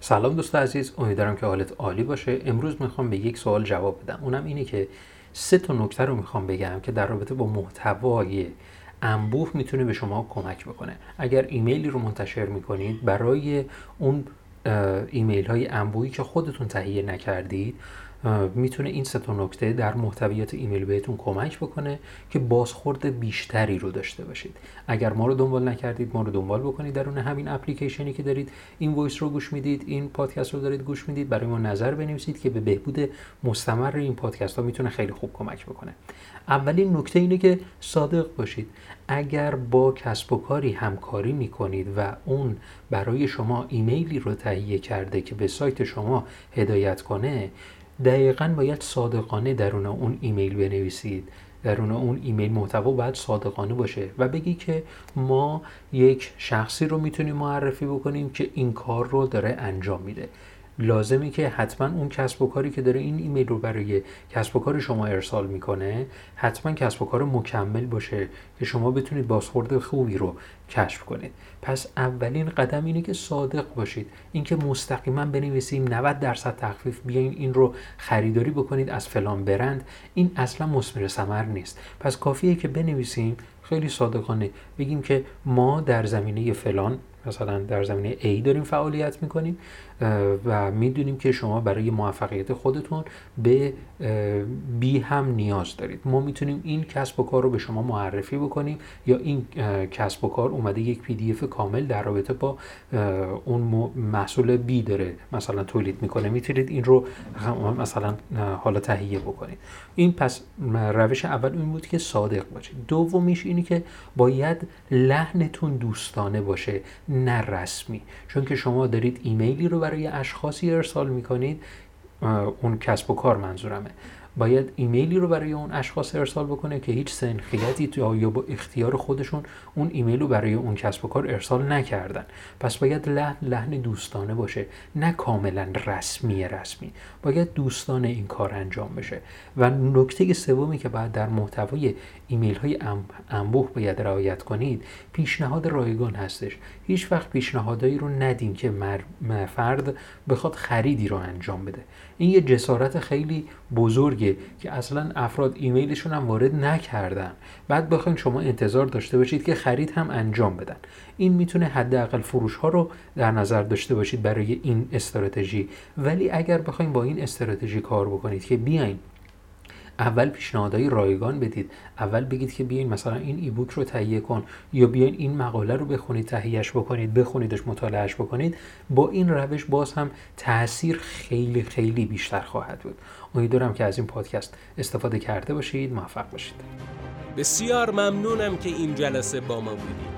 سلام دوست عزیز امیدوارم که حالت عالی باشه. امروز می‌خوام به یک سوال جواب بدم. اونم اینه که سه تا نکته رو می‌خوام بگم که در رابطه با محتوای انبوه می‌تونه به شما کمک بکنه. اگر ایمیلی رو منتشر می‌کنید برای اون ایمیل های انبوهی که خودتون تهیه نکردید می‌تونه این سه تا نکته در محتویات ایمیل بهتون کمک بکنه که بازخورد بیشتری رو داشته باشید. اگر ما رو دنبال نکردید ما رو دنبال بکنید درون همین اپلیکیشنی که دارید. این voice رو گوش می‌دید این پادکست رو دارید گوش می‌دید. برای ما نظر بنویسید که به بهبود مستمر این پادکست ها می‌تونه خیلی خوب کمک بکنه. اولین نکته اینه که صادق باشید. اگر با کسب و کاری همکاری می‌کنید و اون برای شما ایمیلی رو تهیه کرده که به سایت شما هدایت کنه دقیقا باید صادقانه درون اون ایمیل بنویسید. درون اون ایمیل محتوا باید صادقانه باشه و بگی که ما یک شخصی رو می‌تونیم معرفی بکنیم که این کار رو داره انجام میده. لازمی که حتما اون کسب و کاری که داره این ایمیل رو برای کسب و کار شما ارسال می‌کنه حتما کسب و کار مکمل باشه که شما بتونید بازخورد خوبی رو کشف کنید. پس اولین قدم اینه که صادق باشید. اینکه مستقیما بنویسیم 90 درصد تخفیف بیاین این رو خریداری بکنید از فلان برند. این اصلا مثمر ثمر نیست. پس کافیه که بنویسیم. خیلی صادقانه. بگیم که ما در زمینه فلان مثلا در زمینه A داریم فعالیت می‌کنیم و می‌دونیم که شما برای موفقیت خودتون به B هم نیاز دارید. ما می‌تونیم این کسب و کار رو به شما معرفی بکنیم یا این کسب و کار اومده یک پی دی اف کامل در رابطه با اون محصول بی داره مثلا تولید می‌کنه. می‌تونید این رو مثلا حالا تهیه بکنید. این پس روش اول این بود که صادق باشید. دومیش اینی که باید لحنتون دوستانه باشه. نه رسمی. چون که شما دارید ایمیلی رو برای اشخاصی ارسال می‌کنید اون کسب و کار منظورمه. باید ایمیلی رو برای اون اشخاص ارسال بکنه که هیچ سنخیتی یا با اختیار خودشون اون ایمیل رو برای اون کسب و کار ارسال نکردن. پس باید لحن لحن دوستانه باشه نه کاملا رسمی رسمی. باید دوستانه این کار انجام بشه. و نکته سومی که باید در محتوای ایمیل های انبوه باید رعایت کنید پیشنهاد رایگان هستش. هیچ وقت پیشنهادایی رو ندین که فرد بخواد خریدی رو انجام بده. این یه جسارت خیلی بزرگه که اصلا افراد ایمیلشون هم وارد نکردن. بعد بخواین شما انتظار داشته باشید که خرید هم انجام بدن. این می‌تونه حداقل فروش ها رو در نظر داشته باشید برای این استراتژی. ولی اگر بخواید با این استراتژی کار بکنید که بیاین اول پیشنهادهای رایگان بدید. اول بگید که بیاین مثلا این ای بوک رو تهیه کن یا بیاین این مقاله رو بخونید تهیهش بکنید بخونیدش مطالعهش بکنید. با این روش باز هم تاثیر خیلی خیلی بیشتر خواهد بود. امیدوارم که از این پادکست استفاده کرده باشید موفق باشید. بسیار ممنونم که این جلسه با ما بودید.